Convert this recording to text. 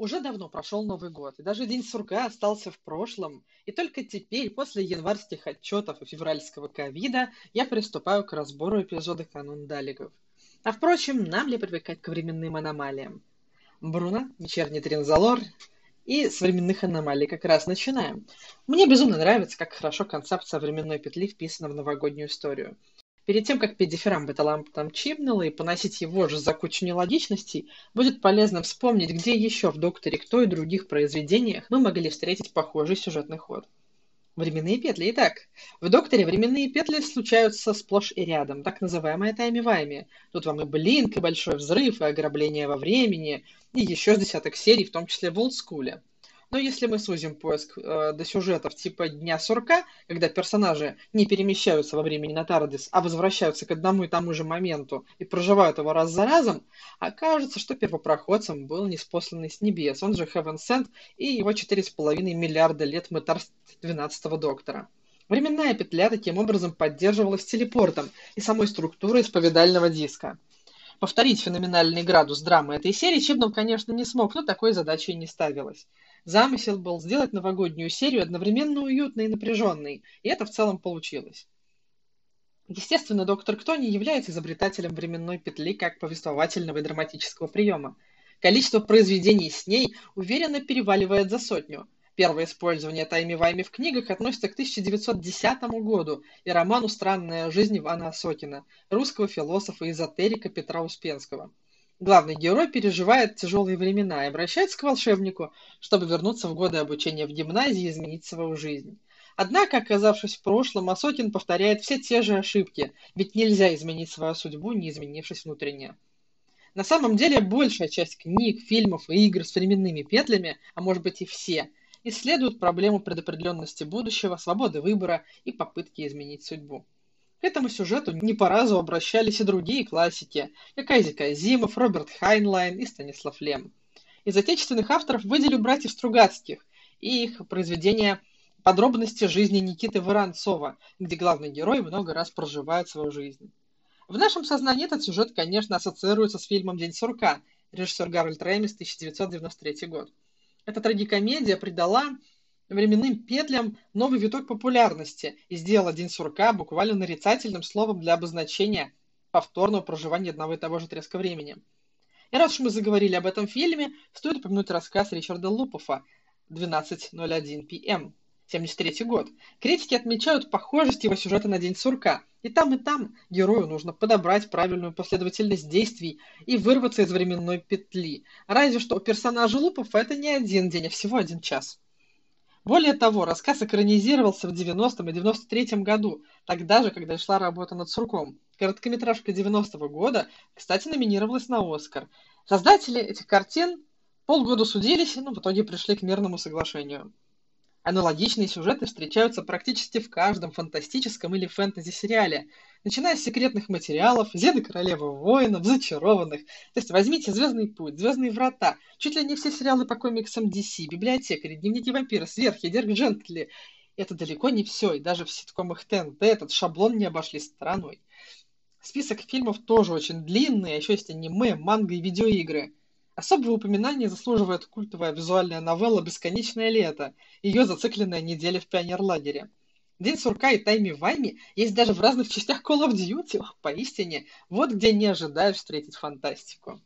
Уже давно прошел Новый год, и даже День сурка остался в прошлом, и только теперь, после январских отчетов и февральского ковида, я приступаю к разбору эпизода «Канун Далигов». А впрочем, нам ли привыкать к временным аномалиям? Бруно, вечерний Тринзалор и с временных аномалий как раз начинаем. Мне безумно нравится, как хорошо концепция временной петли вписана в новогоднюю историю. Перед тем, как петь дифирамб там чипнула и поносить его же за кучу нелогичностей, будет полезно вспомнить, где еще в «Докторе Кто» и других произведениях мы могли встретить похожий сюжетный ход. Временные петли. Итак, в «Докторе» временные петли случаются сплошь и рядом, так называемые тайми-вайми. Тут вам и блинк, и большой взрыв, и ограбление во времени, и еще с десяток серий, в том числе в олдскуле. Но если мы сузим поиск э, до сюжетов типа Дня сурка, когда персонажи не перемещаются во времени на Тардис, а возвращаются к одному и тому же моменту и проживают его раз за разом, окажется, что первопроходцем был неспосланный с небес, он же Heaven Sent и его 4,5 миллиарда лет мытарств 12-го Доктора. Временная петля таким образом поддерживалась телепортом и самой структурой исповедального диска. Повторить феноменальный градус драмы этой серии Чибнам, конечно, не смог, но такой задачей не ставилось. Замысел был сделать новогоднюю серию одновременно уютной и напряженной, и это в целом получилось. Естественно, доктор Кто не является изобретателем временной петли как повествовательного и драматического приема. Количество произведений с ней уверенно переваливает за сотню. Первое использование тайми-вайми в книгах относится к 1910 году и роману «Странная жизнь» Ивана Осокина, русского философа и эзотерика Петра Успенского – Главный герой переживает тяжелые времена и обращается к волшебнику, чтобы вернуться в годы обучения в гимназии и изменить свою жизнь. Однако, оказавшись в прошлом, Осокин повторяет все те же ошибки, ведь нельзя изменить свою судьбу, не изменившись внутренне. На самом деле, большая часть книг, фильмов и игр с временными петлями, а может быть и все, исследуют проблему предопределенности будущего, свободы выбора и попытки изменить судьбу. К этому сюжету не по разу обращались и другие классики, как Айзек Азимов, Роберт Хайнлайн и Станислав Лем. Из отечественных авторов выделю братьев Стругацких и их произведения «Подробности жизни Никиты Воронцова», где главный герой много раз проживает свою жизнь. В нашем сознании этот сюжет, конечно, ассоциируется с фильмом «День сурка», режиссер Гарольд Ремис, 1993 год. Эта трагикомедия придала временным петлям новый виток популярности и сделал День сурка буквально нарицательным словом для обозначения повторного проживания одного и того же отрезка времени. И раз уж мы заговорили об этом фильме, стоит упомянуть рассказ Ричарда Лупофа «12.01 п.м.» 73 год. Критики отмечают похожесть его сюжета на День сурка. И там, и там герою нужно подобрать правильную последовательность действий и вырваться из временной петли. Разве что у персонажа Лупова это не один день, а всего один час. Более того, рассказ экранизировался в 90-м и 93-м году, тогда же, когда шла работа над Сурком. Короткометражка 90-го года, кстати, номинировалась на Оскар. Создатели этих картин полгода судились, но в итоге пришли к мирному соглашению. Аналогичные сюжеты встречаются практически в каждом фантастическом или фэнтези-сериале, начиная с секретных материалов, Зеды Королевы Воинов, Зачарованных. То есть возьмите «Звездный путь», «Звездные врата», чуть ли не все сериалы по комиксам DC, «Библиотекари», «Дневники вампира», «Сверхи», «Дерг Джентли». Это далеко не все, и даже в ситкомах ТНТ этот шаблон не обошли стороной. Список фильмов тоже очень длинный, а еще есть аниме, манго и видеоигры – Особого упоминания заслуживает культовая визуальная новелла «Бесконечное лето», ее зацикленная неделя в пионерлагере. День сурка и тайми вайми есть даже в разных частях Call of Duty. Поистине, вот где не ожидаешь встретить фантастику.